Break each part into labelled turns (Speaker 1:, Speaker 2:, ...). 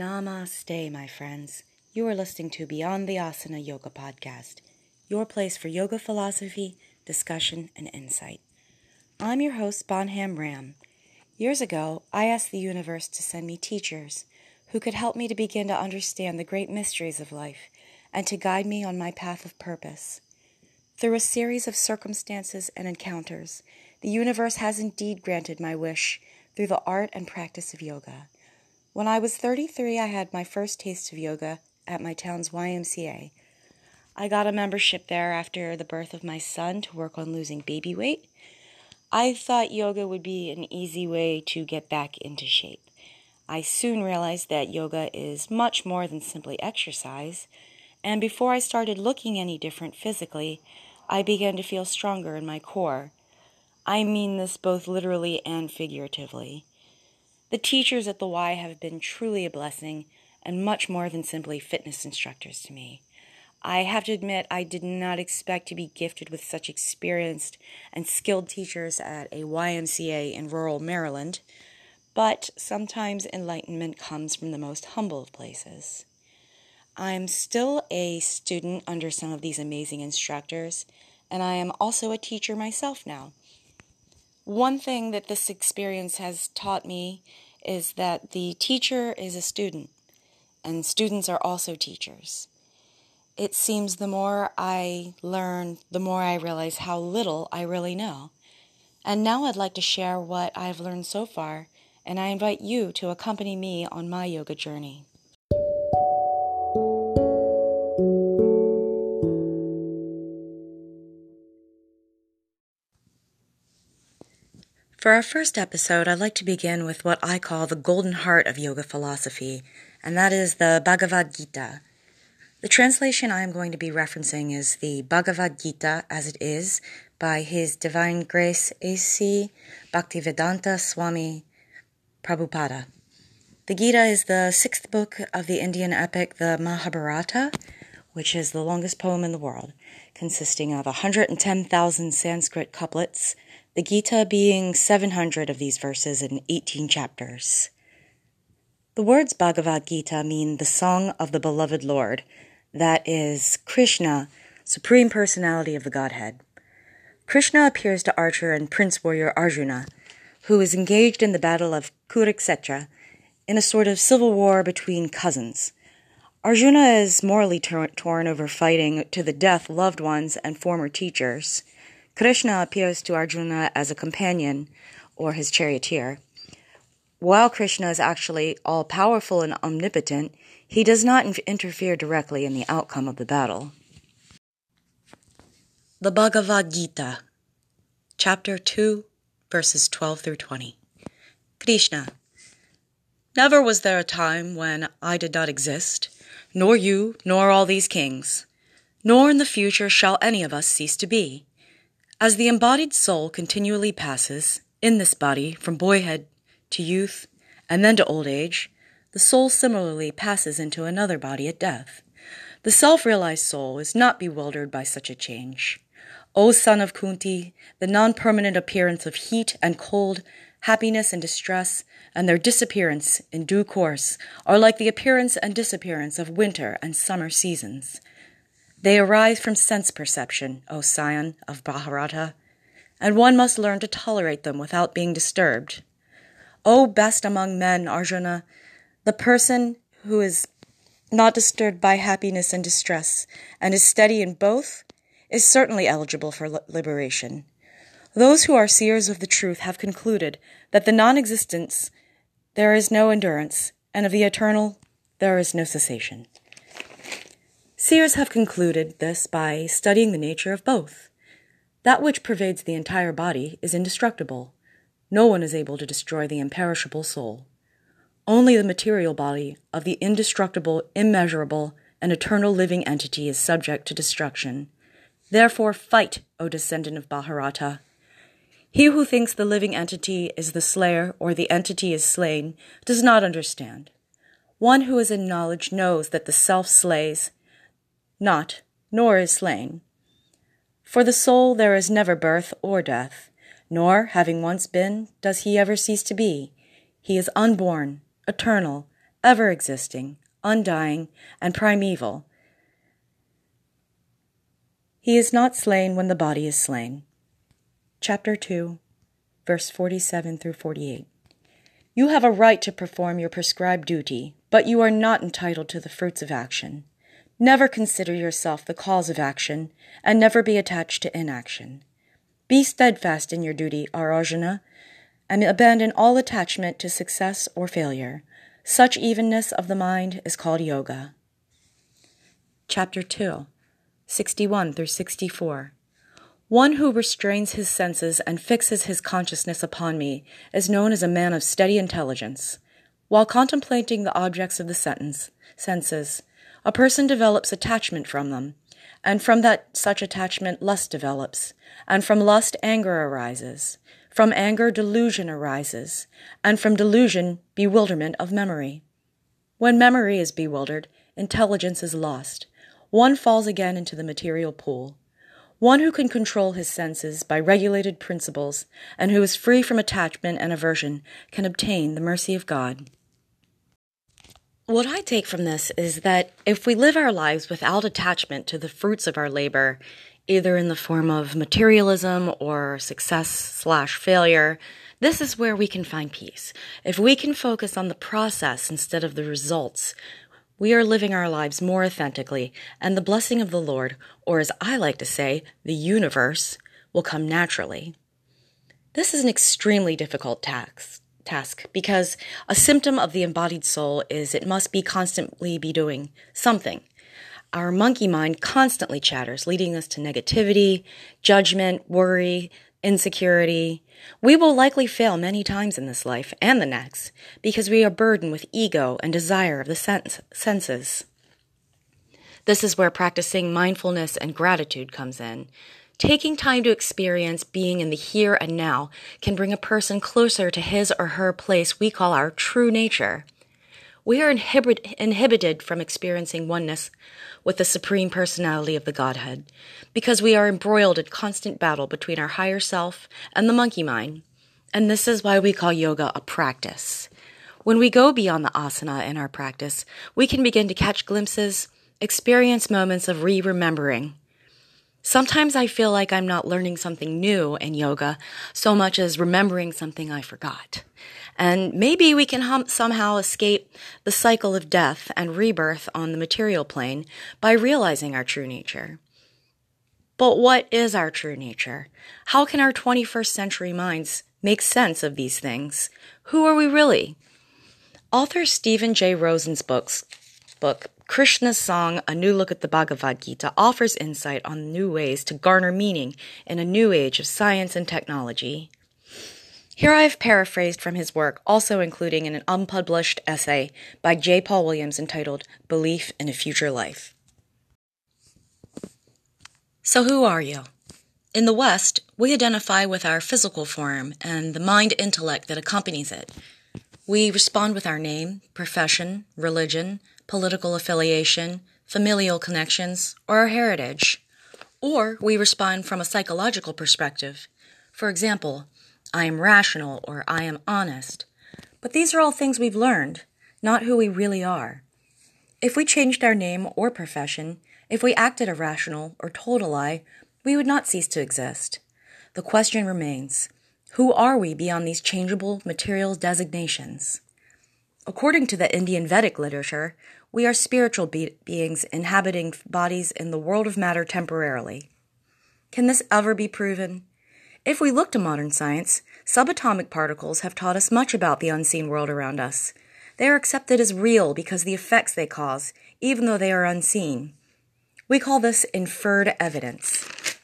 Speaker 1: Namaste, my friends. You are listening to Beyond the Asana Yoga Podcast, your place for yoga philosophy, discussion, and insight. I'm your host, Bonham Ram. Years ago, I asked the universe to send me teachers who could help me to begin to understand the great mysteries of life and to guide me on my path of purpose. Through a series of circumstances and encounters, the universe has indeed granted my wish through the art and practice of yoga. When I was 33, I had my first taste of yoga at my town's YMCA. I got a membership there after the birth of my son to work on losing baby weight. I thought yoga would be an easy way to get back into shape. I soon realized that yoga is much more than simply exercise, and before I started looking any different physically, I began to feel stronger in my core. I mean this both literally and figuratively. The teachers at the Y have been truly a blessing and much more than simply fitness instructors to me. I have to admit, I did not expect to be gifted with such experienced and skilled teachers at a YMCA in rural Maryland, but sometimes enlightenment comes from the most humble of places. I'm still a student under some of these amazing instructors, and I am also a teacher myself now. One thing that this experience has taught me is that the teacher is a student, and students are also teachers. It seems the more I learn, the more I realize how little I really know. And now I'd like to share what I've learned so far, and I invite you to accompany me on my yoga journey. For our first episode, I'd like to begin with what I call the golden heart of yoga philosophy, and that is the Bhagavad Gita. The translation I am going to be referencing is the Bhagavad Gita as it is by His Divine Grace A.C. Bhaktivedanta Swami Prabhupada. The Gita is the sixth book of the Indian epic, the Mahabharata, which is the longest poem in the world, consisting of 110,000 Sanskrit couplets the Gita being 700 of these verses in 18 chapters. The words Bhagavad Gita mean the song of the beloved Lord, that is, Krishna, Supreme Personality of the Godhead. Krishna appears to archer and prince warrior Arjuna, who is engaged in the battle of Kurukshetra in a sort of civil war between cousins. Arjuna is morally torn over fighting to the death loved ones and former teachers. Krishna appears to Arjuna as a companion or his charioteer. While Krishna is actually all powerful and omnipotent, he does not interfere directly in the outcome of the battle. The Bhagavad Gita, Chapter 2, verses 12 through 20. Krishna. Never was there a time when I did not exist, nor you, nor all these kings, nor in the future shall any of us cease to be. As the embodied soul continually passes, in this body, from boyhood to youth, and then to old age, the soul similarly passes into another body at death. The self realized soul is not bewildered by such a change. O son of Kunti, the non permanent appearance of heat and cold, happiness and distress, and their disappearance in due course are like the appearance and disappearance of winter and summer seasons. They arise from sense perception, O scion of Bharata, and one must learn to tolerate them without being disturbed. O best among men, Arjuna, the person who is not disturbed by happiness and distress, and is steady in both, is certainly eligible for liberation. Those who are seers of the truth have concluded that the non existence there is no endurance, and of the eternal there is no cessation. Seers have concluded this by studying the nature of both. That which pervades the entire body is indestructible. No one is able to destroy the imperishable soul. Only the material body of the indestructible, immeasurable, and eternal living entity is subject to destruction. Therefore, fight, O descendant of Bharata. He who thinks the living entity is the slayer or the entity is slain does not understand. One who is in knowledge knows that the self slays not, nor is slain. For the soul there is never birth or death, nor, having once been, does he ever cease to be. He is unborn, eternal, ever existing, undying, and primeval. He is not slain when the body is slain. Chapter 2, verse 47 through 48. You have a right to perform your prescribed duty, but you are not entitled to the fruits of action. Never consider yourself the cause of action, and never be attached to inaction. Be steadfast in your duty, Arjuna, and abandon all attachment to success or failure. Such evenness of the mind is called yoga. Chapter 2 61 through 64. One who restrains his senses and fixes his consciousness upon me is known as a man of steady intelligence. While contemplating the objects of the sentence, senses, a person develops attachment from them, and from that such attachment lust develops, and from lust anger arises, from anger delusion arises, and from delusion bewilderment of memory. When memory is bewildered, intelligence is lost, one falls again into the material pool. One who can control his senses by regulated principles and who is free from attachment and aversion can obtain the mercy of God. What I take from this is that if we live our lives without attachment to the fruits of our labor, either in the form of materialism or success slash failure, this is where we can find peace. If we can focus on the process instead of the results, we are living our lives more authentically, and the blessing of the Lord, or as I like to say, the universe, will come naturally. This is an extremely difficult task, task because a symptom of the embodied soul is it must be constantly be doing something. Our monkey mind constantly chatters, leading us to negativity, judgment, worry, insecurity. We will likely fail many times in this life and the next because we are burdened with ego and desire of the sense, senses. This is where practicing mindfulness and gratitude comes in. Taking time to experience being in the here and now can bring a person closer to his or her place we call our true nature. We are inhibit- inhibited from experiencing oneness with the Supreme Personality of the Godhead because we are embroiled in constant battle between our higher self and the monkey mind. And this is why we call yoga a practice. When we go beyond the asana in our practice, we can begin to catch glimpses, experience moments of re remembering. Sometimes I feel like I'm not learning something new in yoga so much as remembering something I forgot. And maybe we can hum- somehow escape the cycle of death and rebirth on the material plane by realizing our true nature. But what is our true nature? How can our 21st century minds make sense of these things? Who are we really? Author Steven J. Rosen's books, book, Krishna's song, A New Look at the Bhagavad Gita, offers insight on new ways to garner meaning in a new age of science and technology. Here I have paraphrased from his work, also including in an unpublished essay by J. Paul Williams entitled Belief in a Future Life. So, who are you? In the West, we identify with our physical form and the mind intellect that accompanies it. We respond with our name, profession, religion, political affiliation, familial connections, or our heritage. Or we respond from a psychological perspective. For example, I am rational, or I am honest. But these are all things we've learned, not who we really are. If we changed our name or profession, if we acted irrational or told a lie, we would not cease to exist. The question remains who are we beyond these changeable material designations? According to the Indian Vedic literature, we are spiritual be- beings inhabiting bodies in the world of matter temporarily. Can this ever be proven? If we look to modern science, subatomic particles have taught us much about the unseen world around us. They are accepted as real because the effects they cause, even though they are unseen. We call this inferred evidence.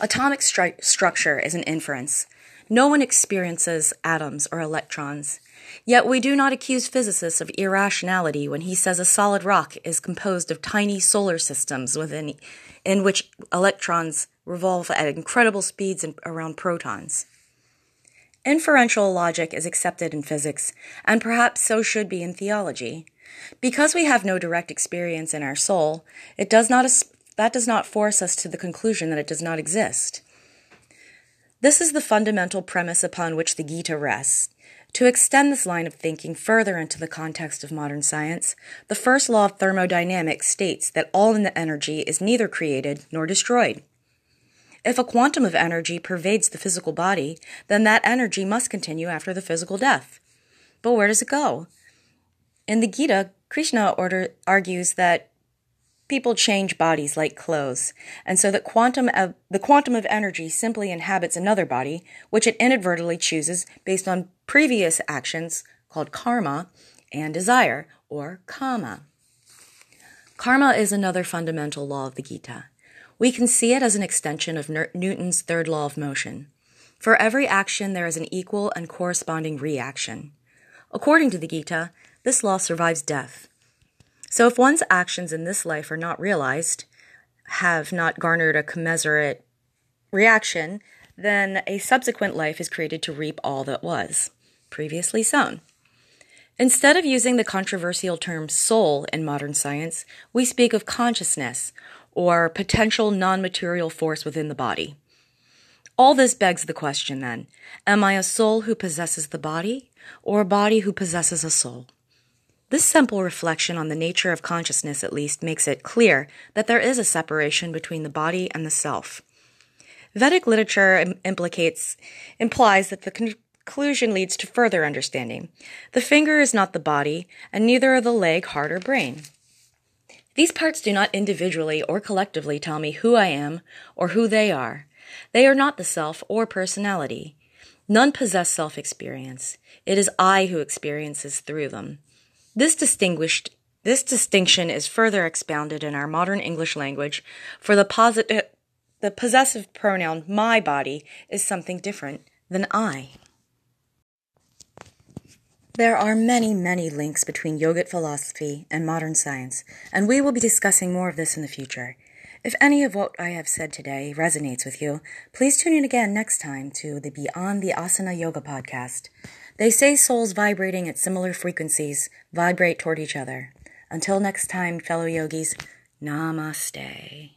Speaker 1: Atomic stru- structure is an inference. No one experiences atoms or electrons. Yet we do not accuse physicists of irrationality when he says a solid rock is composed of tiny solar systems within in which electrons revolve at incredible speeds around protons. Inferential logic is accepted in physics, and perhaps so should be in theology. Because we have no direct experience in our soul, it does not, that does not force us to the conclusion that it does not exist. This is the fundamental premise upon which the Gita rests. To extend this line of thinking further into the context of modern science, the first law of thermodynamics states that all in the energy is neither created nor destroyed. If a quantum of energy pervades the physical body, then that energy must continue after the physical death. But where does it go? In the Gita, Krishna order, argues that people change bodies like clothes, and so quantum of, the quantum of energy simply inhabits another body, which it inadvertently chooses based on previous actions called karma and desire, or kama. Karma is another fundamental law of the Gita. We can see it as an extension of Newton's third law of motion. For every action, there is an equal and corresponding reaction. According to the Gita, this law survives death. So if one's actions in this life are not realized, have not garnered a commensurate reaction, then a subsequent life is created to reap all that was previously sown. Instead of using the controversial term soul in modern science, we speak of consciousness or potential non material force within the body. All this begs the question then Am I a soul who possesses the body, or a body who possesses a soul? This simple reflection on the nature of consciousness, at least, makes it clear that there is a separation between the body and the self. Vedic literature implicates, implies that the conclusion leads to further understanding. The finger is not the body, and neither are the leg, heart, or brain. These parts do not individually or collectively tell me who I am or who they are. They are not the self or personality. None possess self experience. It is I who experiences through them. This distinguished this distinction is further expounded in our modern English language, for the positive the possessive pronoun my body is something different than I. There are many, many links between yogic philosophy and modern science, and we will be discussing more of this in the future. If any of what I have said today resonates with you, please tune in again next time to the Beyond the Asana Yoga podcast. They say souls vibrating at similar frequencies vibrate toward each other. Until next time, fellow yogis, namaste.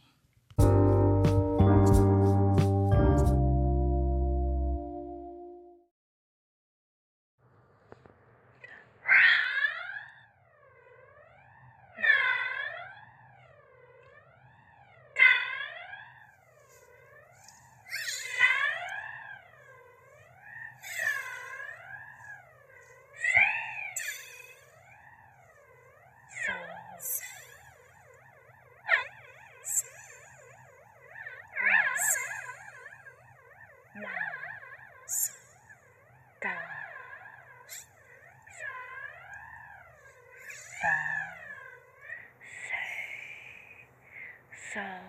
Speaker 1: So,